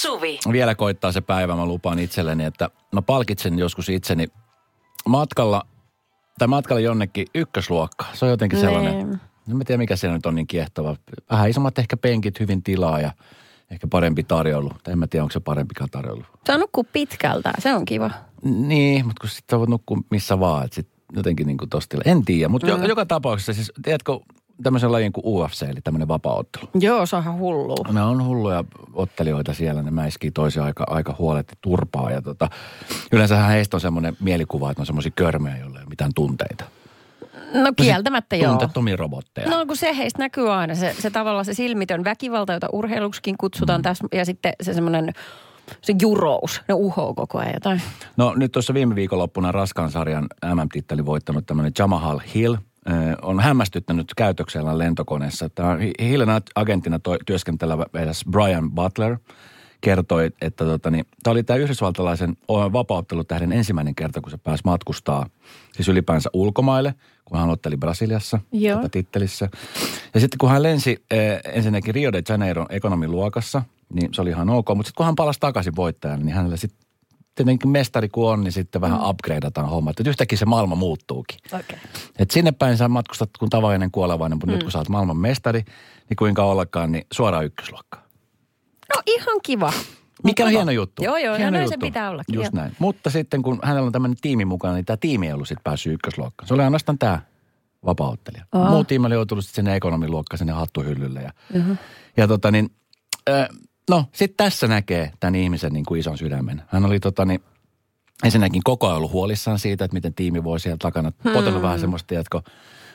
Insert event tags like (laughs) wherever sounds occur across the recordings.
Suvi. Vielä koittaa se päivä, mä lupaan itselleni, että mä palkitsen joskus itseni matkalla, tai matkalla jonnekin ykkösluokka. Se on jotenkin sellainen, Niin. en mä tiedä mikä siellä nyt on niin kiehtova. Vähän isommat ehkä penkit, hyvin tilaa ja ehkä parempi tarjoulu. Tai en mä tiedä, onko se parempikaan tarjoulu. Saa nukkua pitkältä, se on kiva. Niin, mutta kun sitten voit nukkua missä vaan, että sit jotenkin niin kuin tosta En tiedä, mutta mm. joka, joka tapauksessa siis, tiedätkö, tämmöisen lajin kuin UFC, eli tämmöinen vapaa-ottelu. Joo, se on ihan hullua. Ne on hulluja ottelijoita siellä, ne mäiskii toisia aika, aika huoletti turpaa. Ja tota, yleensähän heistä on semmoinen mielikuva, että ne on semmoisia körmejä, joilla ei ole mitään tunteita. No kieltämättä joo. Tunteettomia robotteja. No kun se heistä näkyy aina, se, se tavallaan se silmitön väkivalta, jota urheiluksikin kutsutaan mm. tässä, ja sitten se semmoinen se jurous, ne uhoo koko ajan jotain. No nyt tuossa viime viikonloppuna raskaan sarjan MM-titteli voittanut tämmöinen Jamahal Hill – on hämmästyttänyt käytöksellä lentokoneessa. Tämä Hillen agentina toi, työskentelevä Brian Butler kertoi, että tota, niin, tämä oli tämä yhdysvaltalaisen vapauttelutähden ensimmäinen kerta, kun se pääsi matkustaa siis ylipäänsä ulkomaille, kun hän aloitteli Brasiliassa Joo. tittelissä. Ja sitten kun hän lensi eh, ensinnäkin Rio de Janeiro ekonomiluokassa, niin se oli ihan ok. Mutta sitten kun hän palasi takaisin voittajan, niin hänelle sitten tietenkin mestari kun on, niin sitten vähän mm. upgradeataan hommat. Että yhtäkkiä se maailma muuttuukin. Okay. Et sinne päin sä matkustat kun tavallinen kuolevainen, mutta mm. nyt kun sä oot maailman mestari, niin kuinka ollakaan, niin suoraan ykkösluokkaan. No ihan kiva. Mikä on hieno juttu. Joo, joo, hieno näin juttu. se pitää ollakin. Just joo. näin. Mutta sitten kun hänellä on tämmöinen tiimi mukana, niin tämä tiimi ei ollut sitten päässyt ykkösluokkaan. Se oli ainoastaan tämä vapaa-ottelija. Aa. Muu tiimi oli joutunut sitten sinne ekonomiluokkaan, sinne hattuhyllylle. Ja, Mhm. ja tota niin, äh, no sitten tässä näkee tämän ihmisen niin kuin ison sydämen. Hän oli tota niin, ensinnäkin koko ajan ollut huolissaan siitä, että miten tiimi voi siellä takana. Hmm. Potellut vähän semmoista, jatko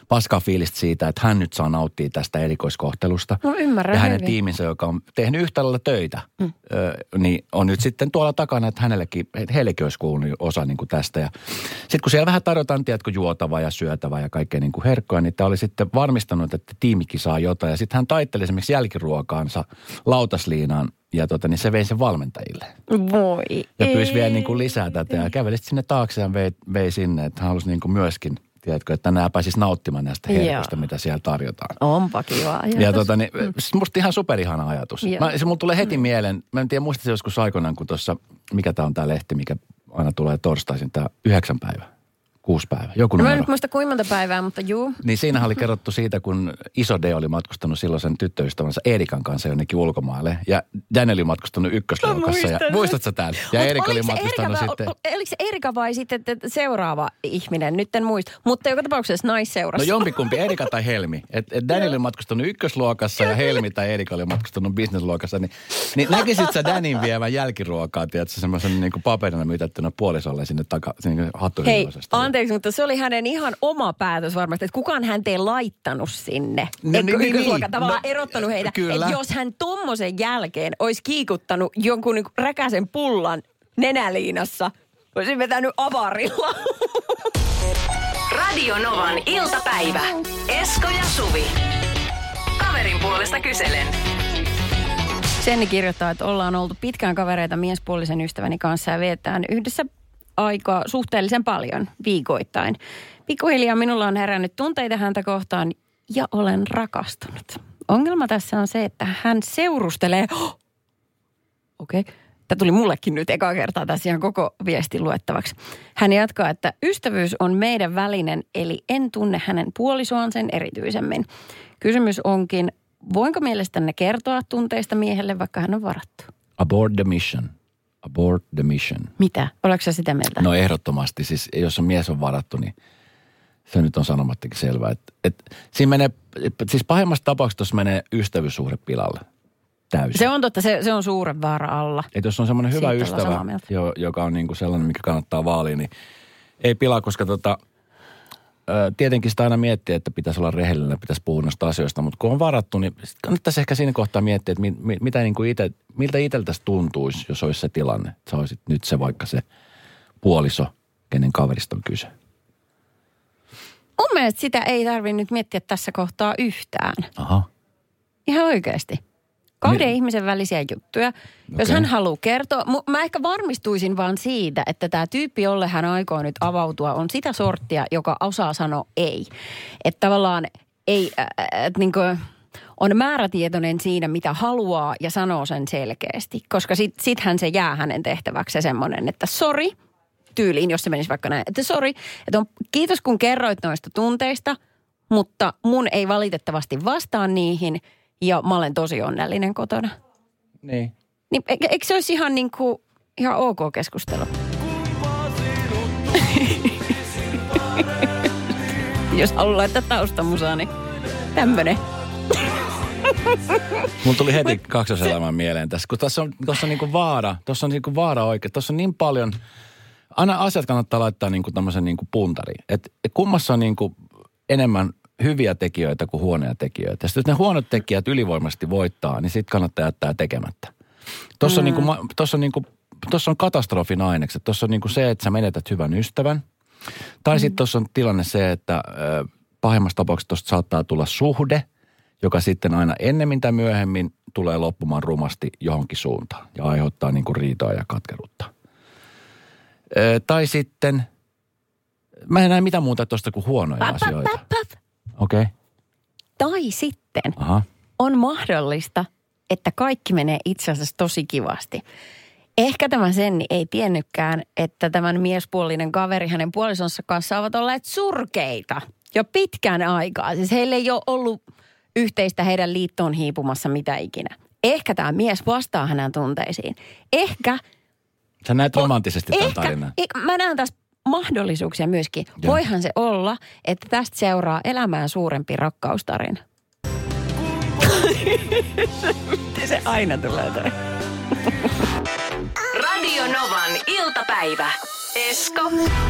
paskaa fiilistä siitä, että hän nyt saa nauttia tästä erikoiskohtelusta. No ymmärrän Ja hänen hyvin. tiiminsä, joka on tehnyt yhtä lailla töitä, mm. ö, niin on nyt sitten tuolla takana, että hänellekin, heillekin olisi kuulunut osa niin kuin tästä. Ja sitten kun siellä vähän tarjotaan, tiedätkö, juotavaa ja syötävää ja kaikkea niin kuin herkkoa, niin tämä oli sitten varmistanut, että tiimikin saa jotain. Ja sitten hän taitteli esimerkiksi jälkiruokaansa lautasliinaan ja tota, niin se vei sen valmentajille. Voi Ja pyysi vielä niin kuin lisää tätä ja käveli sinne taakse ja vei, vei sinne, että hän halusi niin kuin myöskin, tiedätkö, että nämä pääsisi nauttimaan näistä Joo. herkoista, mitä siellä tarjotaan. Onpa kiva ajatus. Ja tota, niin, mm. musta ihan superihana ajatus. Joo. Mä, se mulla tulee heti mieleen, mä en tiedä muistin se joskus aikoinaan, kun tuossa, mikä tämä on tämä lehti, mikä aina tulee torstaisin, tämä yhdeksän päivä, kuusi päivä, joku No mä en muista kuinka monta päivää, mutta juu. Niin siinähän oli kerrottu siitä, kun iso D oli matkustanut silloisen tyttöystävänsä Erikan kanssa jonnekin ulkomaille. Ja Daniel oli matkustanut ykkösluokassa. Ja, muistatko tämän? Ja Mut Erik oli matkustanut Erika vai- sitten... Oliko se Erika vai sitten te- te- seuraava ihminen? Nyt en muista. Mutta joka tapauksessa No naisseurassa. jompikumpi, Erika tai Helmi. Et, et Daniel oli matkustanut ykkösluokassa ja Helmi tai Erika oli matkustanut businessluokassa. Niin, niin näkisit sä Danin vievän jälkiruokaa, tiedätkö, semmoisen niin paperina myytettynä puolisolle sinne taka, sinne Hei. Anteeksi, mutta se oli hänen ihan oma päätös varmasti, että kukaan hän ei laittanut sinne. No Eikö niin, niin, niin. tavallaan No, erottanut heitä. kyllä. Et jos hän tommosen jälkeen olisi kiikuttanut jonkun niin räkäsen pullan nenäliinassa, olisi vetänyt avarilla. (laughs) Radio Novan iltapäivä. Esko ja Suvi. Kaverin puolesta kyselen. Senni kirjoittaa, että ollaan oltu pitkään kavereita miespuolisen ystäväni kanssa ja vietetään yhdessä aikaa suhteellisen paljon viikoittain. Pikkuhiljaa minulla on herännyt tunteita häntä kohtaan ja olen rakastunut. Ongelma tässä on se, että hän seurustelee... Oh! Okei. Okay. Tämä tuli mullekin nyt eka kertaa tässä ihan koko viestin luettavaksi. Hän jatkaa, että ystävyys on meidän välinen, eli en tunne hänen puolisoaan sen erityisemmin. Kysymys onkin, voinko mielestänne kertoa tunteista miehelle, vaikka hän on varattu? Abort the mission. Abort the mission. Mitä? Oletko sitä mieltä? No ehdottomasti. Siis jos on mies on varattu, niin se nyt on sanomattakin selvää. Et, et, siinä menee, siis pahimmassa tapauksessa tuossa menee ystävyyssuhde pilalle. Täysin. Se on totta, se, se on suuren vaara alla. Et jos on semmoinen hyvä Siitä ystävä, jo, joka on niinku sellainen, mikä kannattaa vaalia, niin ei pilaa, koska tota, tietenkin sitä aina miettiä, että pitäisi olla rehellinen, pitäisi puhua noista asioista, mutta kun on varattu, niin kannattaisi ehkä siinä kohtaa miettiä, että mi, mi, mitä niinku ite, miltä itseltäsi tuntuisi, jos olisi se tilanne. Että sä olisit nyt se vaikka se puoliso, kenen kaverista on kyse. Mun mielestä sitä ei tarvitse nyt miettiä tässä kohtaa yhtään. Aha. Ihan oikeasti. Kahden Niin. ihmisen välisiä juttuja. Jos Okei. hän haluaa kertoa, mä ehkä varmistuisin vaan siitä, että tämä tyyppi, jolle hän aikoo nyt avautua, on sitä sorttia, joka osaa sanoa ei. Että tavallaan ei, äh, äh, että niinku, on määrätietoinen siinä, mitä haluaa ja sanoo sen selkeästi. Koska sit, sithän se jää hänen tehtäväksi se semmoinen, että sori, tyyliin, jos se menisi vaikka näin, että sori, että on, kiitos kun kerroit noista tunteista, mutta mun ei valitettavasti vastaa niihin ja mä olen tosi onnellinen kotona. Niin. Niin, e- eikö se olisi ihan niin kuin, ihan ok keskustelu? (laughs) Jos haluaa laittaa taustamusaa, niin tämmönen. (laughs) Mulla tuli heti kaksoselämän mieleen tässä, kun tuossa on, tuossa on niinku vaara, tuossa on niinku vaara oikein, tuossa on niin paljon, aina asiat kannattaa laittaa niinku tämmöisen niinku puntariin. Et, et kummassa on niinku enemmän hyviä tekijöitä kuin huonoja tekijöitä. Sitten jos ne huonot tekijät ylivoimaisesti voittaa, niin sitten kannattaa jättää tekemättä. Tuossa mm. on, niinku, ma- tossa on, niinku, tossa on katastrofin ainekset. Tuossa on niinku se, että sä menetät hyvän ystävän. Tai sitten tuossa on tilanne se, että ö, pahimmassa tapauksessa tuosta saattaa tulla suhde, joka sitten aina ennemmin tai myöhemmin tulee loppumaan rumasti johonkin suuntaan ja aiheuttaa niinku riitoa ja katkeruutta. Ö, tai sitten, mä en näe mitään muuta tuosta kuin huonoja pap, asioita. pap, pap. Okei, okay. Tai sitten aha. on mahdollista, että kaikki menee itse asiassa tosi kivasti. Ehkä tämä Senni ei tiennytkään, että tämän miespuolinen kaveri hänen puolisonsa kanssa ovat olleet surkeita jo pitkän aikaa. Siis heillä ei ole ollut yhteistä heidän liittoon hiipumassa mitä ikinä. Ehkä tämä mies vastaa hänen tunteisiin. Ehkä Sä näet romanttisesti tämän Ehkä, tarinan. ik- mä näen tässä mahdollisuuksia myöskin. Joo. Voihan se olla, että tästä seuraa elämään suurempi rakkaustarina. Miten (laughs) se aina tulee toi? Radio Novan iltapäivä. Esko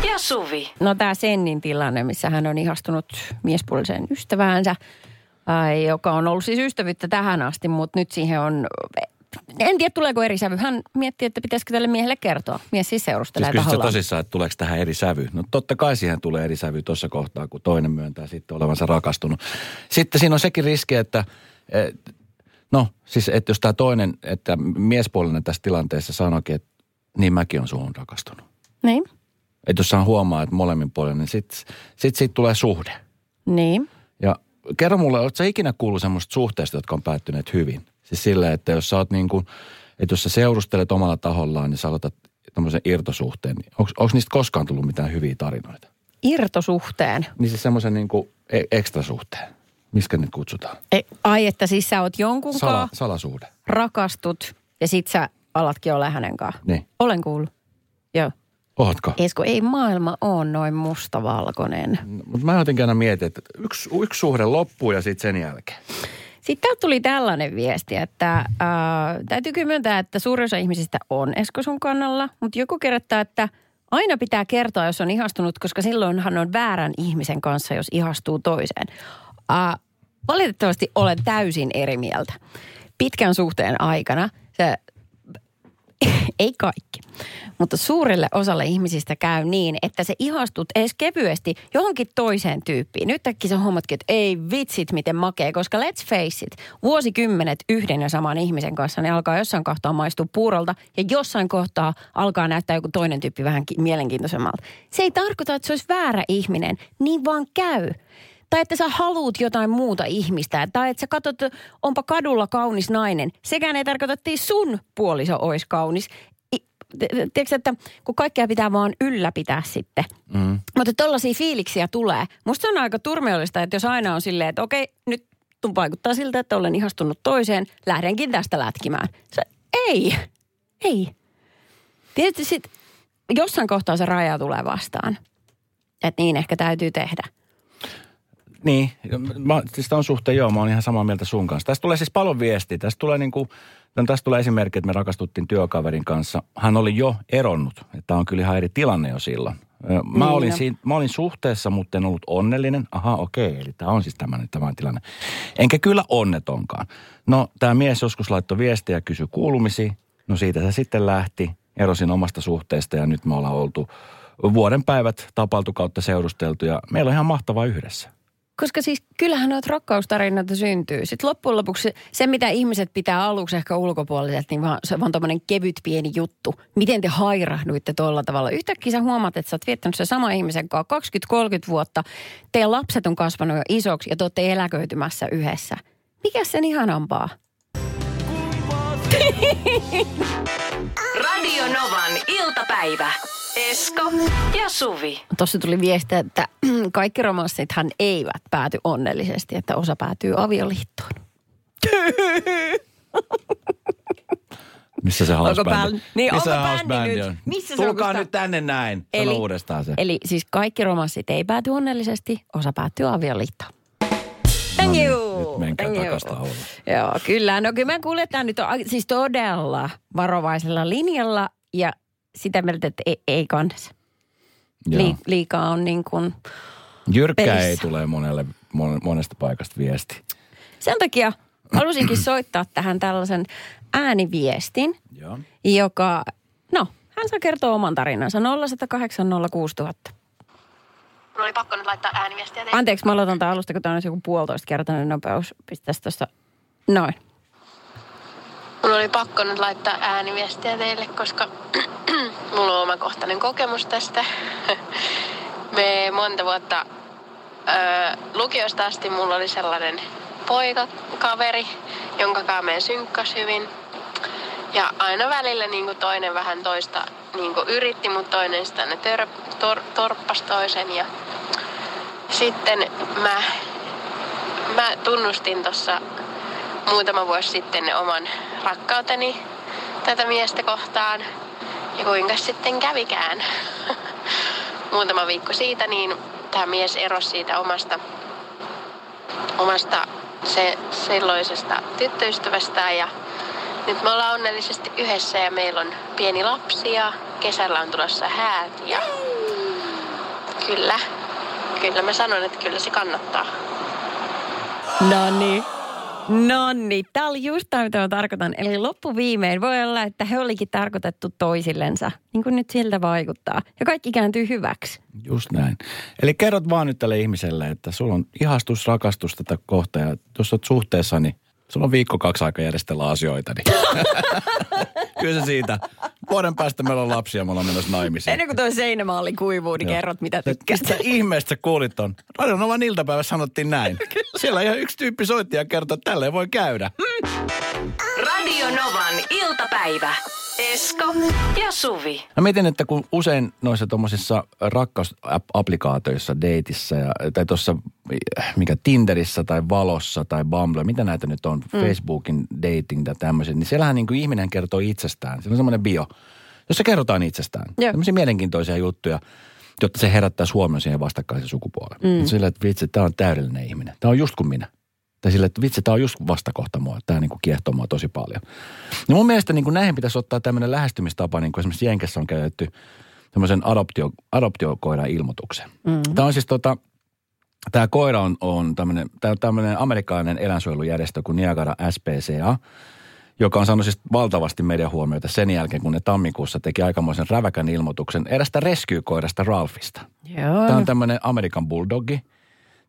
ja Suvi. No tämä Sennin tilanne, missä hän on ihastunut miespuoliseen ystäväänsä, ää, joka on ollut siis ystävyyttä tähän asti, mutta nyt siihen on... En tiedä, tuleeko eri sävy. Hän miettii, että pitäisikö tälle miehelle kertoa. Mies siis seurustelee Siis tahollaan. tosissaan, että tuleeko tähän eri sävy? No totta kai siihen tulee eri sävy tuossa kohtaa, kun toinen myöntää sitten olevansa rakastunut. Sitten siinä on sekin riski, että eh, no siis, että jos tämä toinen, että miespuolinen tässä tilanteessa sanoikin, että niin mäkin on suhun rakastunut. Niin, Että jos saan huomaa, että molemmin puolin, niin sitten sit siitä tulee suhde. niin. Ja kerro mulle, sä ikinä kuullut semmoista suhteesta, jotka on päättyneet hyvin? Siis silleen, että jos sä oot niin kuin, että jos sä seurustelet omalla tahollaan, niin sä aloitat tämmöisen irtosuhteen. Niin onko niistä koskaan tullut mitään hyviä tarinoita? Irtosuhteen. Niin siis semmoisen niin kuin e- ekstrasuhteen. Miskä nyt kutsutaan? Ei, ai, että siis sä oot jonkun Sala, Sala. salasuhde. rakastut ja sit sä alatkin olla hänen kanssa. Niin. Olen kuullut. Joo. Ootko? Esko, ei maailma ole noin mustavalkoinen. Mutta mä jotenkin aina mietin, että yksi, yksi suhde loppuu ja sitten sen jälkeen. Sitten täältä tuli tällainen viesti, että äh, täytyy kyllä myöntää, että suurin osa ihmisistä on Esko sun kannalla, mutta joku kerrottaa, että aina pitää kertoa, jos on ihastunut, koska silloinhan on väärän ihmisen kanssa, jos ihastuu toiseen. Äh, valitettavasti olen täysin eri mieltä. Pitkän suhteen aikana se (laughs) ei kaikki. Mutta suurelle osalle ihmisistä käy niin, että se ihastut edes kevyesti johonkin toiseen tyyppiin. Nyt äkkiä sä huomatkin, että ei vitsit miten makee, koska let's face it, vuosikymmenet yhden ja saman ihmisen kanssa ne alkaa jossain kohtaa maistua puurolta ja jossain kohtaa alkaa näyttää joku toinen tyyppi vähän ki- mielenkiintoisemmalta. Se ei tarkoita, että se olisi väärä ihminen, niin vaan käy. Tai että sä haluut jotain muuta ihmistä. Tai että sä katsot, onpa kadulla kaunis nainen. Sekään ei tarkoita, että ei sun puoliso olisi kaunis. Tiedätkö, että kun kaikkea pitää vaan ylläpitää sitten. Mm. Mutta tollaisia fiiliksiä tulee. Musta on aika turmeollista, että jos aina on silleen, että okei, nyt tun vaikuttaa siltä, että olen ihastunut toiseen, lähdenkin tästä lätkimään. Se, ei, ei. Tietysti sit jossain kohtaa se raja tulee vastaan. Että niin ehkä täytyy tehdä. Niin, mä, siis on suhteen joo, mä oon ihan samaa mieltä sun kanssa. Tästä tulee siis paljon viestiä. Tästä tulee niinku, no tästä tulee esimerkki, että me rakastuttiin työkaverin kanssa. Hän oli jo eronnut. Tämä on kyllä ihan eri tilanne jo silloin. Mä, Niin, olin, siinä, mä olin suhteessa, mutta en ollut onnellinen. Aha, okei, eli tämä on siis tämmöinen, tämä tilanne. Enkä kyllä onnetonkaan. No, tämä mies joskus laittoi viestiä ja kysyi kuulumisi. No siitä se sitten lähti. Erosin omasta suhteesta ja nyt me ollaan oltu vuoden päivät tapaltu kautta seurusteltu ja meillä on ihan mahtavaa yhdessä. Koska siis kyllähän noita rakkaustarinoita syntyy. Sitten loppujen lopuksi se, se, mitä ihmiset pitää aluksi ehkä ulkopuoliselta, niin vaan, se on vaan tommonen kevyt pieni juttu. Miten te hairahduitte tuolla tavalla? Yhtäkkiä sä huomaat, että sä oot viettänyt sen sama ihmisen kanssa 20-30 vuotta. Teidän lapset on kasvanut jo isoksi ja te olette eläköitymässä yhdessä. Mikä sen ihanampaa? Radio Novan iltapäivä. Esko ja Suvi. Tuossa tuli viesti, että (clears throat) kaikki romanssithan eivät pääty onnellisesti, että osa päätyy avioliittoon. Missä se house Onko bändi? bänd- niin, Missä onko se house bändi bändi nyt? on? Missä se on, Tulkaa kun sitä- nyt tänne näin. Sano uudestaan se. Eli siis kaikki romanssit ei pääty onnellisesti, osa päätyy avioliittoon. Thank No niin, you. nyt menkää Thank tauluun. Joo, kyllä. No kyllä me kuljetaan nyt a- siis todella varovaisella linjalla ja sitä mieltä, että ei, ei kannessa. Joo. Li, liikaa on niin kuin, Jyrkkää pelissä. ei tule monelle, mon- monesta paikasta viesti. sen takia halusinkin (clears throat) soittaa tähän tällaisen ääniviestin, Joo. joka, no, hän saa kertoa oman tarinansa 0108 06000. Mun oli pakko nyt laittaa ääniviestiä teille. Anteeksi, mä aloitan tämän alusta, kun tämä on joku puolitoista kertainen nopeus. Pistäisi tuosta, noin. Mun oli pakko nyt laittaa ääniviestiä teille, koska (clears throat) mulla on omakohtainen kokemus tästä. Me monta vuotta ö, lukiosta asti mulla oli sellainen poikakaveri, jonka kanssa me synkkas hyvin. Ja aina välillä niin kuin toinen vähän toista niin kuin yritti, mutta toinen sitä ne tör, tor, torppas toisen. Ja sitten mä, mä tunnustin tuossa muutama vuosi sitten oman rakkauteni tätä miestä kohtaan. Ja kuinka sitten kävikään. (laughs) Muutama viikko siitä, niin tämä mies erosi siitä omasta, omasta se, silloisesta tyttöystävästään. Ja nyt me ollaan onnellisesti yhdessä ja meillä on pieni lapsi ja kesällä on tulossa häät. Ja kyllä, kyllä mä sanon, että kyllä se kannattaa. No niin. No niin, tämä oli just tämä, mitä mä tarkoitan. Eli loppuviimein voi olla, että he olikin tarkoitettu toisillensa, niin kuin nyt siltä vaikuttaa. Ja kaikki kääntyy hyväksi. Just näin. Eli kerrot vaan nyt tälle ihmiselle, että sulla on ihastus, rakastus tätä kohtaa ja jos olet suhteessa, niin sulla on viikko kaksi aika järjestellä asioita. Niin. (laughs) Kyllä se siitä. Vuoden päästä meillä on lapsia, me ollaan menossa naimisiin. Ennen kuin tuo seinämalli kuivuu, niin Joo. kerrot, mitä Et tykkäät. Mistä ihmeestä sä kuulit ton? Radionovan iltapäivässä sanottiin näin. (laughs) Siellä ihan yksi tyyppi soitti ja kertoi, että tälleen voi käydä. Radio Novan iltapäivä. Esko ja Suvi. Mä mietin, että kun usein noissa tuommoisissa rakkausapplikaatioissa, deitissä ja, tai tuossa mikä Tinderissä tai Valossa tai Bumble, mitä näitä nyt on, mm. Facebookin dating ja tämmöiset, niin siellähän niin kuin ihminen kertoo itsestään. Siellä on semmoinen bio, jossa kerrotaan itsestään. Joo. Tämmöisiä mielenkiintoisia juttuja, jotta se herättää huomioon siihen vastakkaisen sukupuoleen. Mm. Sillä, että vitsi, tämä on täydellinen ihminen. Tämä on just kuin minä. Tai sillä, että vitsi, tämä on just vastakohta mua. Tämä niin kiehtoo mua tosi paljon. No mun mielestä niin kuin näihin pitäisi ottaa tämmöinen lähestymistapa, niin kuin esimerkiksi Jenkessä on käytetty tämmöisen adoptio, adoptiokoiran ilmoituksen. Mm. Tämä on siis tota, tämä koira on, on tämmöinen, tämä on tämmöinen amerikkalainen eläinsuojelujärjestö kuin Niagara SPCA, joka on saanut siis valtavasti median huomiota sen jälkeen, kun ne tammikuussa teki aikamoisen räväkän ilmoituksen erästä rescue-koirasta Ralphista. Joo. Tämä on tämmöinen Amerikan bulldogi.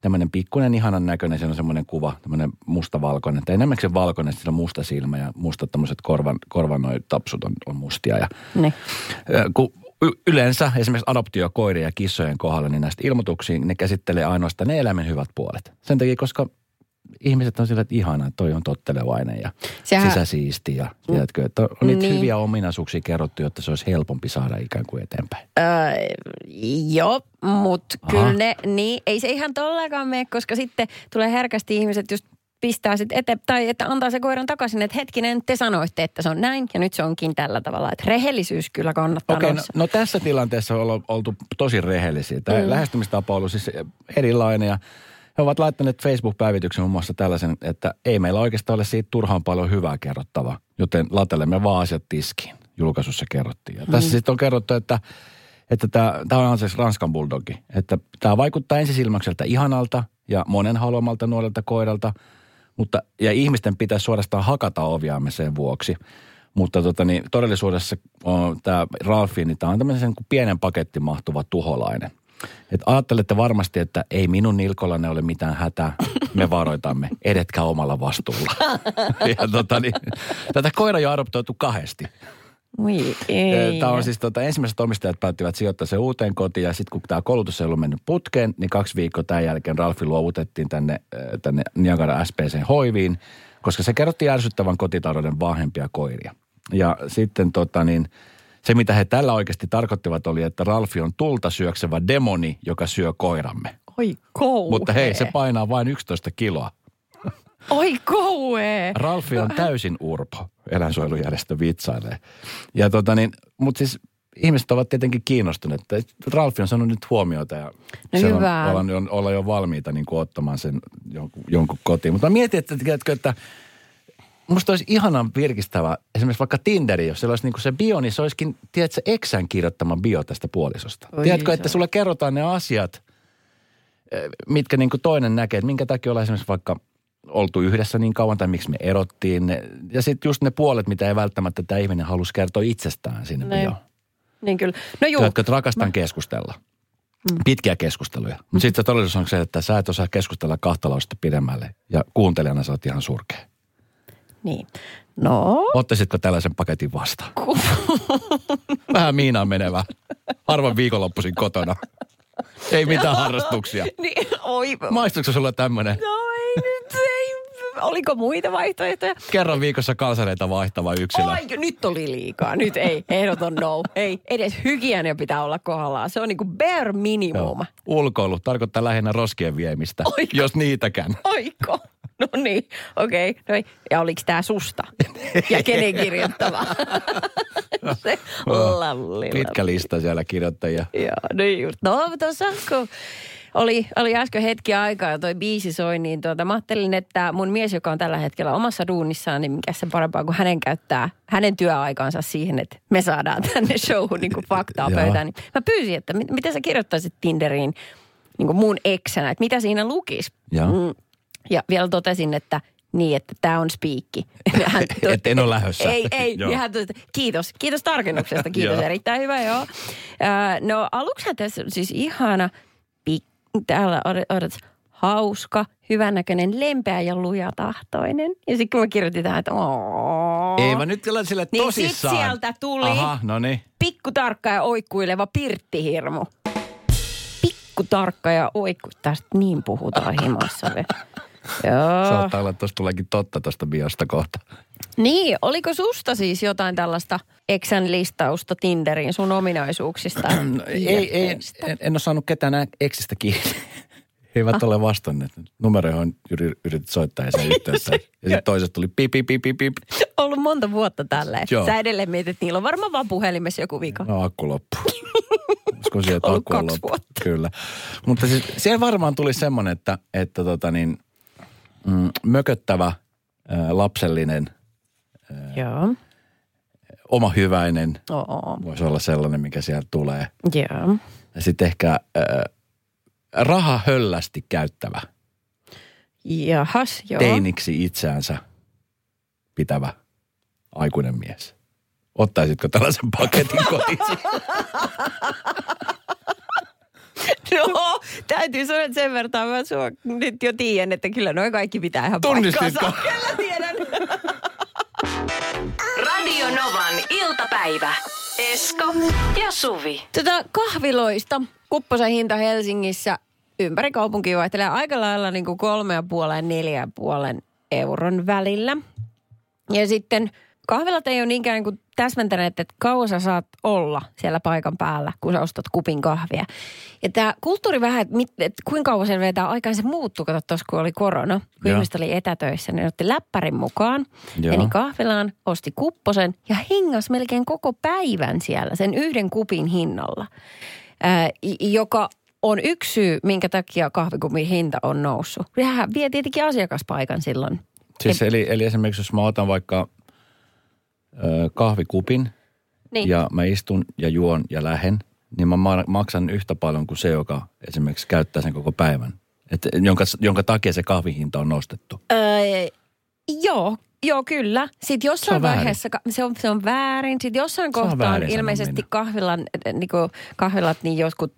Tämmöinen pikkuinen ihanan näköinen, siinä on semmoinen kuva, tämmöinen mustavalkoinen. Tai enemmänkin se valkoinen, sillä on musta silmä ja mustat tämmöiset korvan, korvan noi tapsut on, on mustia. Ja, Niin. Kun yleensä esimerkiksi adoptiokoirien ja kissojen kohdalla, niin näistä ilmoituksiin ne käsittelee ainoastaan ne eläimen hyvät puolet. Sen takia, koska ihmiset on sillä, että ihanaa, toi on tottelevainen ja Sehän- sisäsiisti ja tiedätkö, että on niitä Niin. hyviä ominaisuuksia kerrottu, jotta se olisi helpompi saada ikään kuin eteenpäin. Öö, joo, mutta kyllä ne, niin, ei se ihan tollakaan mene, koska sitten tulee herkästi ihmiset just pistää sitten eteen, tai että antaa se koiran takaisin, että hetkinen, te sanoitte, että se on näin, ja nyt se onkin tällä tavalla. Että rehellisyys kyllä kannattaa Okei, no, noissa. no tässä tilanteessa on oltu tosi rehellisiä. Tämä mm. lähestymistapa on ollut siis erilainen ja he ovat laittaneet Facebook-päivityksen muun muassa tällaisen, että ei meillä oikeastaan ole siitä turhaan paljon hyvää kerrottavaa, joten latelemme vaan asiat tiskiin. Julkaisussa kerrottiin. Ja mm. tässä sitten on kerrottu, että että tämä, tämä on siis Ranskan bulldogi. Että tämä vaikuttaa ensisilmäykseltä ihanalta ja monen haluamalta nuorelta koiralta, mutta, ja ihmisten pitäisi suorastaan hakata oviamme sen vuoksi. Mutta tota, niin, todellisuudessa on tämä Ralfi, niin tämä on tämmöisen kuin pienen pakettiin mahtuva tuholainen. Et ajattelette varmasti, että ei minun nilkollani ole mitään hätää. Me varoitamme, edetkä omalla vastuulla. (laughs) ja tota, niin, tätä koira on adoptoitu kahdesti. Ui, ei. Tämä on siis tota, ensimmäiset omistajat päättivät sijoittaa se uuteen kotiin ja sitten kun tämä koulutus ei ollut mennyt putkeen, niin kaksi viikkoa tämän jälkeen Ralfi luovutettiin tänne, äh, tänne Niagara SPC hoiviin, koska se kerrottiin ärsyttävän kotitalouden vahempia koiria. Ja sitten tota niin, se mitä he tällä oikeasti tarkoittivat oli, että Ralfi on tulta syöksevä demoni, joka syö koiramme. Oi kauhea. Mutta hei, se painaa vain 11 kiloa. Oi kauhea. Ralfi on täysin urpo, eläinsuojelujärjestö vitsailee. Ja tota niin, mutta siis ihmiset ovat tietenkin kiinnostuneet. että Ralfi on saanut nyt huomiota ja No se hyvä. on, ollaan, jo, ollaan jo valmiita niin ottamaan sen jonkun, jonkun kotiin. Mutta mä mietin, että, tiedätkö, että musta olisi ihanan virkistävä esimerkiksi vaikka Tinderi, jos siellä olisi niin se bio, niin se olisikin, tiedätkö, eksän kirjoittama bio tästä puolisosta. Oi tiedätkö, että sulle kerrotaan ne asiat, eh, mitkä niin kuin toinen näkee, että minkä takia ollaan esimerkiksi vaikka oltu yhdessä niin kauan tai miksi me erottiin. Ja sitten just ne puolet, mitä ei välttämättä tämä ihminen halusi kertoa itsestään sinne Niin. bioon. Niin kyllä. No juu. Tiedätkö, että rakastan keskustella. Pitkiä keskusteluja. Mutta sitten todellisuus on se, että sä et osaa keskustella kahta lausetta pidemmälle. Ja kuuntelijana sä oot ihan surkea. Niin. No, Ottaisitko tällaisen paketin vastaan? (laughs) Vähän Miinaan menevä. Harvan viikonloppuisin kotona. Ei mitään harrastuksia. (laughs) niin, oi. Maistuuko sulla tämmönen No ei nyt, ei. Oliko muita vaihtoehtoja? kerran viikossa kalsareita vaihtava yksilö? Oi, nyt oli liikaa. Nyt ei. Ehdoton no. Ei. Edes hygienia pitää olla kohdallaan. Se on niinku bare minimum. Joo. Ulkoilu tarkoittaa lähinnä roskien viemistä, Oiko? jos niitäkään. Oiko? (laughs) No niin, okei. Okay. No, ja oliko tämä susta? Ja kenen kirjoittama? (laughs) Se lalli. Pitkä lista siellä kirjoittajia. Joo, no just. No tuossa kun oli, oli äsken hetki aikaa ja toi biisi soi, niin tuota, mä ajattelin, että mun mies, joka on tällä hetkellä omassa duunissaan, niin mikä se parempaa kuin hänen käyttää hänen työaikaansa siihen, että me saadaan tänne showhun niin kuin faktaa (laughs) pöytään. Niin mä pyysin, että mit, mitä sä kirjoittaisit Tinderiin niin kuin mun eksänä, että mitä siinä lukisi. Joo. Mm. Ja vielä totesin, että niin, että tämä on spiikki. (laughs) Ja hän Et en ole lähdössä. Ei, ei. Ja hän että kiitos, kiitos tarkennuksesta, (laughs) kiitos, erittäin hyvä, joo. No aluksihan tässä siis ihana, pik- täällä odot, hauska, hyvännäköinen, lempeä ja lujatahtoinen. Ja sitten kun mä kirjoitin tähän, että ooo. Ei vaan nyt kyllä sille Niin tosissaan. sit sieltä tuli Aha, no niin. pikku tarkka ja oikkuileva pirttihirmu. Pikku tarkka ja oikku. Tästä niin puhutaan himassa. Joo. Saattaa olla, että tuosta tuleekin totta tuosta biosta kohta. Niin, oliko susta siis jotain tällaista eksän listausta Tinderiin sun ominaisuuksista? (clears throat) No, ei, ei, en, en ole saanut ketään nää eksistä kiinni. (laughs) He eivät ole vastanneet. Numeroihin yri- yritit soittaa ja se yhteydessä. (laughs) Ja sitten toiset tuli pip, pip, pip, pip. (laughs) Ollut monta vuotta tälleen. Joo. Sä edelleen mietit, että niillä on varmaan vaan puhelimessa joku vika. No akku loppu. Uskon siihen, että akku on loppu. vuotta. Kyllä. Mutta siis siellä varmaan tuli semmoinen, että, että tota niin, mm, mököttävä, ää, lapsellinen, Joo. oma hyväinen Oo. voisi olla sellainen, mikä sieltä tulee. Joo. Ja sitten ehkä ää, raha höllästi käyttävä, Jahas, joo. teiniksi itseänsä pitävä aikuinen mies. Ottaisitko tällaisen paketin (laughs) kotiin? (laughs) No, täytyy sanoa, että sen verran mä sua nyt jo tiedän, että kyllä noin kaikki pitää ihan Tunnistitko? paikkansa. (laughs) Kyllä tiedän. Radio Novan iltapäivä. Esko ja Suvi. Tätä kahviloista kupposen hinta Helsingissä ympäri kaupunkia vaihtelee aika lailla niin kuin kolme ja puolen, neljä ja puolen euron välillä. Ja sitten kahvilat ei ole niinkään kuin täsmentäneet, että kauan sä saat olla siellä paikan päällä, kun sä ostat kupin kahvia. Ja tämä kulttuuri vähän, että, mit, että kuinka kauan sen vetää aikaan, se muuttui, kato tuossa kun oli korona. Kun Joo. ihmiset oli etätöissä, niin ne otti läppärin mukaan, Joo. meni kahvilaan, osti kupposen ja hengas melkein koko päivän siellä sen yhden kupin hinnalla. Ää, joka on yksi syy, minkä takia kahvikupin hinta on noussut. Sehän vie tietenkin asiakaspaikan silloin. Siis eli, eli esimerkiksi jos mä otan vaikka kahvikupin Niin. ja mä istun ja juon ja lähen, niin mä ma- maksan yhtä paljon kuin se, joka esimerkiksi käyttää sen koko päivän. Et, jonka, jonka takia se kahvihinta on nostettu. Öö, joo, joo kyllä. Sitten jossain Se väärin. vaiheessa se on, se on väärin. Sitten jossain kohtaa ilmeisesti kahvilan, niin kuin, kahvilat niin joskus,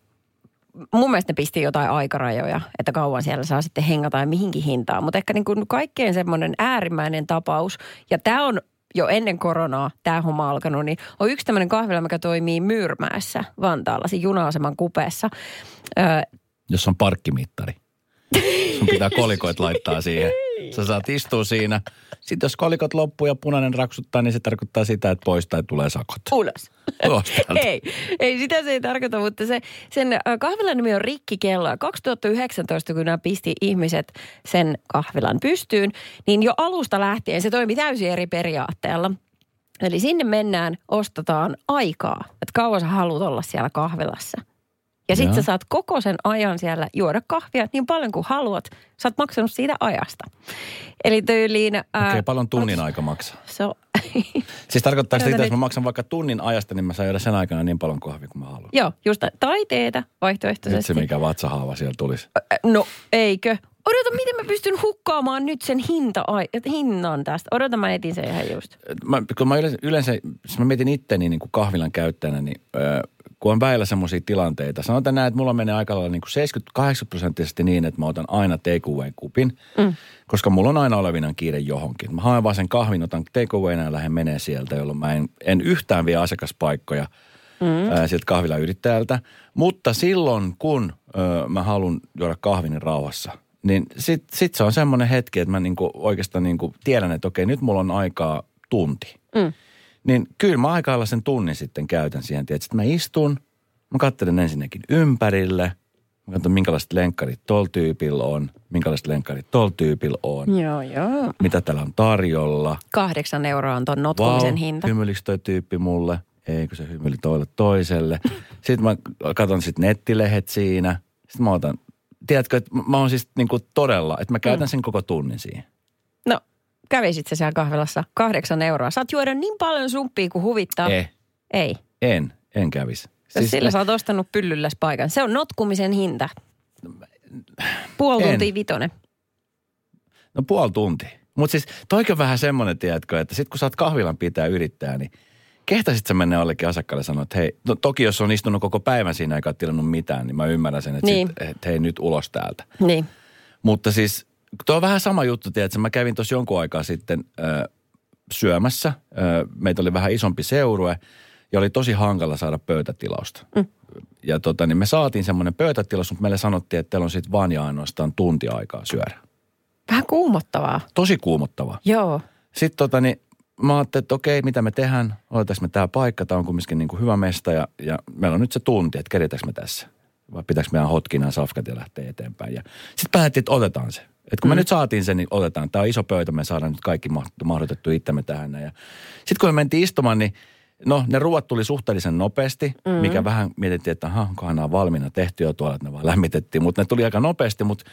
mun mielestä ne pisti jotain aikarajoja, että kauan siellä saa sitten hengata ja mihinkin hintaan. Mutta ehkä niin kuin kaikkein semmoinen äärimmäinen tapaus, ja tämä on jo ennen koronaa tämä homma alkanut, niin on yksi tämmöinen kahvila, mikä toimii Myyrmäessä Vantaalla, siinä juna-aseman kupeessa. Öö, Jos on parkkimittari. (laughs) Sun pitää kolikoit laittaa siihen. Sä saat istua siinä. Sitten jos kolikot loppuu ja punainen raksuttaa, niin se tarkoittaa sitä, että pois tai tulee sakot. ulos. (laughs) Ei, ei, sitä se ei tarkoita, mutta se, sen äh, kahvilan nimi on Rikki Kello. Ja 2019, kun nämä pisti ihmiset sen kahvilan pystyyn, niin jo alusta lähtien se toimi täysin eri periaatteella. Eli sinne mennään, ostetaan aikaa, että kauan sä haluat olla siellä kahvilassa. Ja sit Joo. sä saat koko sen ajan siellä juoda kahvia niin paljon kuin haluat. Sä oot maksanut siitä ajasta. Eli tyyliin... ää, Okei, okay, paljon tunnin aika maksaa. Se on, (laughs) Siis tarkoittaa sitä, että jos mä maksan vaikka tunnin ajasta, niin mä saan juoda sen aikana niin paljon kahvia kuin mä haluan. joo, just tai teetä Nyt vaihtoehtoisesti. se mikä vatsahaava siellä tulisi. No eikö? Odota, miten mä pystyn hukkaamaan nyt sen hinta, hinnan tästä. Odota, mä etin sen ihan just. Mä, kun mä yleensä, yleensä jos mä mietin itteni niin kuin kahvilan käyttäjänä, niin ö, kun on väillä semmoisia tilanteita. Sanotaan näin, että mulla menee aika lailla niin kuin 70-80 prosenttisesti niin, että mä otan aina takeaway-kupin, mm. koska mulla on aina olevinaan kiire johonkin. Mä haen vaan sen kahvin, otan takeawayna ja lähden menee sieltä, jolloin mä en, en yhtään vie asiakaspaikkoja mm. ää, sieltä kahvilayrittäjältä. Mutta silloin, kun ö, mä haluan juoda kahvin rauhassa, niin sit, sit se on semmoinen hetki, että mä niinku oikeastaan niinku tiedän, että okei, nyt mulla on aikaa tunti. Mm. Niin kyllä mä aika sen tunnin sitten käytän siihen. Tiedät, sitten mä istun, mä katselen ensinnäkin ympärille, mä katson minkälaiset lenkkarit tuolla tyypillä on, minkälaiset lenkkarit tuolla tyypillä on, Joo, joo. mitä täällä on tarjolla. Kahdeksan euroa on ton notkumisen hinta. hymyilikö toi tyyppi mulle? Eikö se hymyili toille toiselle? Sitten mä katson sitten nettilehet siinä. Sitten mä otan, tiedätkö, että mä oon siis niinku todella, että mä käytän sen koko tunnin siihen. Kävisit sä siellä kahvilassa? Kahdeksan euroa. Saat juoda niin paljon sumppia kuin huvittaa. Eh, Ei. en, en kävisi. Jos siis sillä sä oot ostanut pyllylläs paikan. Se on notkumisen hinta. Puoli En. tuntia vitonen. No puoli tuntia. Mutta siis toikin on vähän semmoinen, tiedätkö, että sit kun sä oot kahvilan pitää yrittää, niin kehtaisit sä mennä jollekin asiakkaalle ja sanoa, että hei, no toki jos on istunut koko päivän siinä eikä ole tilannut mitään, niin mä ymmärrän sen, että, Niin. sit, että hei nyt ulos täältä. Niin. Mutta siis tuo on vähän sama juttu, tiedätkö, mä kävin tuossa jonkun aikaa sitten ö, syömässä. Ö, meitä oli vähän isompi seurue ja oli tosi hankala saada pöytätilausta. Mm. Ja tota, niin me saatiin semmoinen pöytätilaus, mutta meille sanottiin, että teillä on sitten vaan ja ainoastaan tunti aikaa syödä. Vähän kuumottavaa. Tosi kuumottavaa. Joo. Sitten tota, niin mä ajattelin, että okei, mitä me tehdään? Otetaanko me tämä paikka? Tämä on kumminkin niin kuin hyvä mesta ja, ja meillä on nyt se tunti, että keritäänkö me tässä? Vai pitääkö meidän hotkia nämä safkat ja lähteä eteenpäin? Ja sitten päätettiin, että otetaan se. Että kun me nyt saatiin sen, niin otetaan. Tämä on iso pöytä, me saadaan nyt kaikki ma- mahdotettu itsemme tähän. Ja sitten kun me mentiin istumaan, niin no ne ruuat tuli suhteellisen nopeasti, mm. mikä vähän mietittiin, että aha, onkohan nämä valmiina tehty jo tuolla, että ne vaan lämmitettiin. Mutta ne tuli aika nopeasti, mutta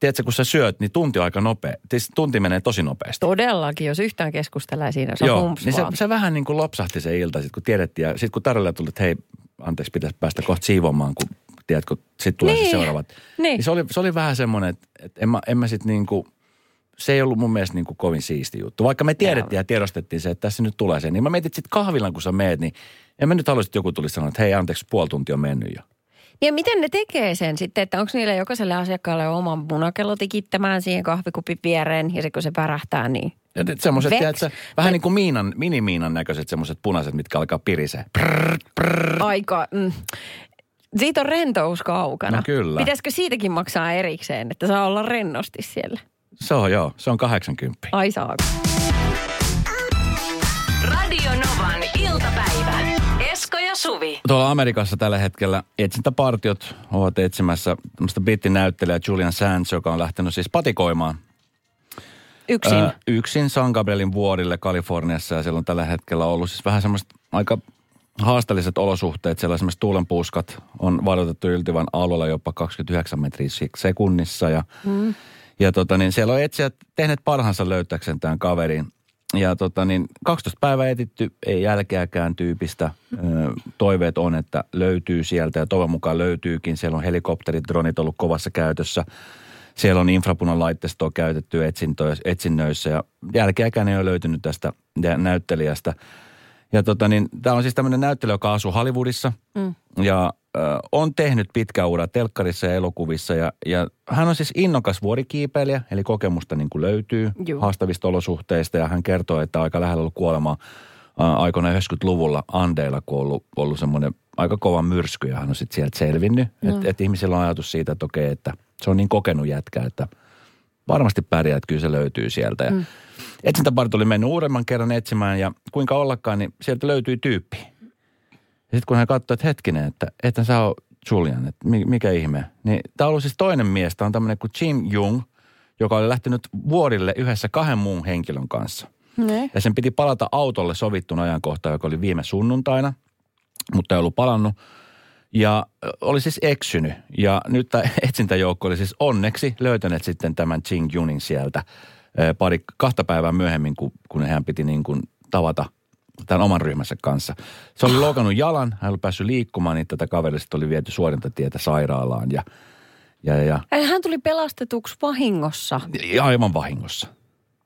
tiedätkö, kun sä syöt, niin tunti on aika nopea. Siis tunti menee tosi nopeasti. Todellakin, jos yhtään keskustelee siinä, se on Joo, niin se, se vähän niin kuin lopsahti se ilta, sit kun tiedettiin. Ja sitten kun tarjolla tuli, että hei, anteeksi, pitäisi päästä kohta siivoamaan, kun tiedätkö, sitten tulee Niin, se seuraavat. niin. niin se, oli, se oli vähän semmoinen, että, että en mä, en mä sitten niin kuin, se ei ollut mun mielestä niin kuin kovin siisti juttu. Vaikka me tiedettiin ja tiedostettiin se, että tässä nyt tulee se. Niin mä mietin sitten kahvilan, kun sä meet, niin en mä nyt haluaisi, että joku tulisi sanoa, että hei, anteeksi, puoli tuntia on mennyt jo. Ja miten ne tekee sen sitten, että onko niillä jokaiselle asiakkaalle oma munakello tikittämään siihen kahvikupin viereen ja se kun se pärähtää, niin Ja semmoiset, tiedätkö, vähän niin kuin miinan, minimiinan näköiset semmoiset punaiset, mitkä alkaa pirisee. aika... Mm. Siitä on rentous kaukana. No kyllä. Pitäisikö siitäkin maksaa erikseen, että saa olla rennosti siellä? Se on joo, se on 80. Ai saako? Radio Novan iltapäivä. Esko ja Suvi. Tuolla Amerikassa tällä hetkellä etsintäpartiot ovat etsimässä tämmöistä bittinäyttelijä Julian Sands, joka on lähtenyt siis patikoimaan Yksin. ää, yksin San Gabrielin vuorille Kaliforniassa. Ja siellä on tällä hetkellä ollut siis vähän semmoista aika haasteelliset olosuhteet. Siellä esimerkiksi tuulenpuuskat on varoitettu yltyvän alueella jopa 29 metriä sek- sekunnissa. Ja, mm. ja tota, niin siellä on etsijät tehneet parhaansa löytääkseen tämän kaverin. Ja tota, niin 12 päivää etitty, ei jälkeäkään tyypistä. Toiveet on, että löytyy sieltä ja toivon mukaan löytyykin. Siellä on helikopterit, dronit ollut kovassa käytössä. Siellä on infrapunan laitteistoa käytetty etsintöissä, etsinnöissä ja jälkeäkään ei ole löytynyt tästä nä- näyttelijästä. Ja tota niin, tämä on siis tämmöinen näyttelijä, joka asuu Hollywoodissa. Mm. Ja äh, on tehnyt pitkä ura telkkarissa ja elokuvissa. Ja, ja hän on siis innokas vuorikiipeilijä, eli kokemusta niin kuin löytyy Juu. haastavista olosuhteista. Ja hän kertoo, että aika lähellä ollut kuolemaa äh, aikoina 90-luvulla Andeilla, kun on ollut, ollut semmoinen aika kova myrsky. Ja hän on sitten sieltä selvinnyt. No. Että et ihmisillä on ajatus siitä, että okei, että se on niin kokenut jätkä, että varmasti pärjää, että kyllä se löytyy sieltä. Ja mm. Etsintäparit oli mennyt uudemman kerran etsimään ja kuinka ollakaan, niin sieltä löytyi tyyppi. Ja sitten kun hän katsoi, että hetkinen, että että sä oot Julian, että mikä ihme. Niin tämä on ollut siis toinen mies, tämä on tämmöinen kuin Jim Jung, joka oli lähtenyt vuorille yhdessä kahden muun henkilön kanssa. Ne. Ja sen piti palata autolle sovittuna ajankohta, joka oli viime sunnuntaina, mutta ei ollut palannut. Ja oli siis eksynyt. Ja nyt tämä (laughs) etsintäjoukko oli siis onneksi löytäneet sitten tämän Jing Junin sieltä pari, kahta päivää myöhemmin, kun, kun hän piti niin kuin tavata tämän oman ryhmänsä kanssa. Se oli loukannut jalan, hän oli päässyt liikkumaan, niin tätä kaverista oli viety suorintatietä sairaalaan ja, ja, ja, hän tuli pelastetuksi vahingossa. ja aivan vahingossa.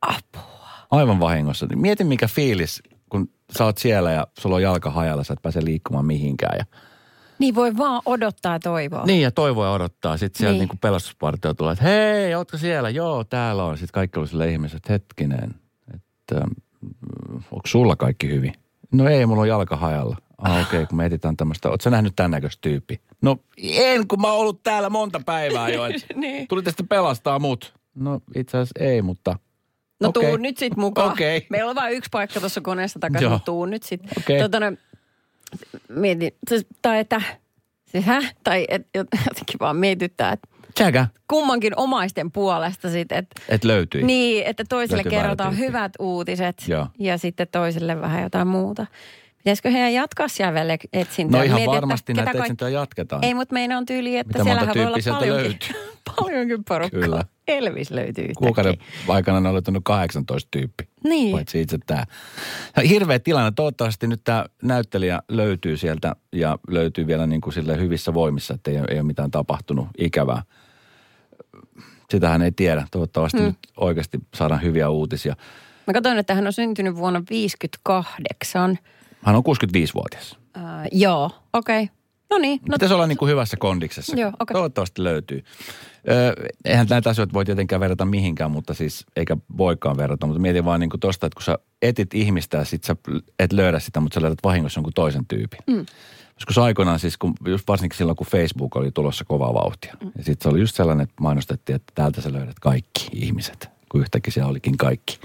Apua. Aivan vahingossa. Mieti mikä fiilis, kun sä oot siellä ja sulla on jalka hajalla, sä et pääse liikkumaan mihinkään. Ja, Niin voi vaan odottaa ja toivoa. niin ja toivoa odottaa. Sitten sieltä Niin. niin. pelastuspartio tulee, että hei, ootko siellä? Joo, täällä on. Sitten kaikki oli sille ihmiset, että hetkinen, että mm, onko sulla kaikki hyvin? No ei, mulla on jalka hajalla. Ah, (sighs) okei, okay, kun me etsitään tämmöistä. Sä nähnyt tämän näköistä tyyppi? No en, kun mä oon ollut täällä monta päivää jo. Et (laughs) Niin. Tulitte sitten pelastaa mut. No itse asiassa ei, mutta No Okei. tuu nyt sit mukaan. Okei. Meillä on vain yksi paikka tuossa koneessa takaisin, tuu nyt sit. Okei. Tota, no, mietin, siis, tai että, siis hä? Tai et, (laughs) jotenkin vaan mietittää, että tsäkä, kummankin omaisten puolesta sit, että et löytyi. niin, että toiselle Löytyi kerrotaan hyvät uutiset Joo. ja sitten toiselle vähän jotain muuta. Pitäisikö heidän jatkaa siellä vielä etsintää? No ihan Mietin, että varmasti näitä kaikki- etsintöjä jatketaan. Ei, mutta meidän on tyyli, että Mitä siellähän voi olla paljonkin, löytyy? (laughs) paljonkin porukkaa. Kyllä. Elvis löytyy yhtäkkiä. Kuukauden aikana ne on löytänyt 18 tyyppi. Niin. Paitsi itse tämä. Hirveä tilanne. Toivottavasti nyt tämä näyttelijä löytyy sieltä ja löytyy vielä niin kuin sille hyvissä voimissa, että ei, ei ole mitään tapahtunut ikävää. Sitähän ei tiedä. Toivottavasti Hmm. nyt oikeasti saadaan hyviä uutisia. Mä katsoin, että hän on syntynyt vuonna 58. Hän on 65-vuotias. Uh, joo, okei. Okay. No niin, no Pitäisi olla niin kuin hyvässä kondiksessa. Joo, okei. Toivottavasti löytyy. Öö, eihän näitä asioita voi tietenkään verrata mihinkään, mutta siis eikä voikaan verrata. Mutta mietin vaan niin kuin tosta, että kun sä etit ihmistä ja sit sä et löydä sitä, mutta sä löydät vahingossa jonkun toisen tyypin. Mm. Joskus aikoinaan siis, kun, just varsinkin silloin, kun Facebook oli tulossa kovaa vauhtia. Mm. Ja sitten se oli just sellainen, että mainostettiin, että täältä sä löydät kaikki ihmiset, kun yhtäkkiä siellä olikin kaikki.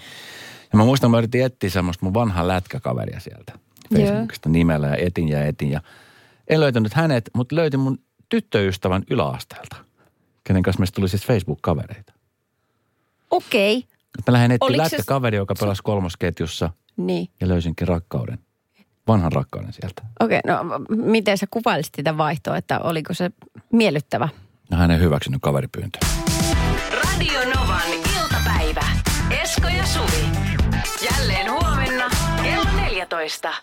Ja mä muistan, mä yritin etsiä semmoista mun vanhaa lätkäkaveria sieltä Joo. Facebookista nimellä ja etin ja etin. Ja en löytänyt hänet, mutta löytin mun tyttöystävän yläasteelta, kenen kanssa meistä tuli siis Facebook-kavereita. okei. Okay. Mä lähdin etsiä lätkäkaveri, joka pelasi kolmosketjussa Niin. ja löysinkin rakkauden. Vanhan rakkauden sieltä. Okei, okay, no miten sä kuvailisit sitä vaihtoa, että oliko se miellyttävä? No hän ei hyväksynyt kaveripyyntöä. Radio Novan iltapäivä. Esko ja Suvi. Jälleen huomenna kello 14.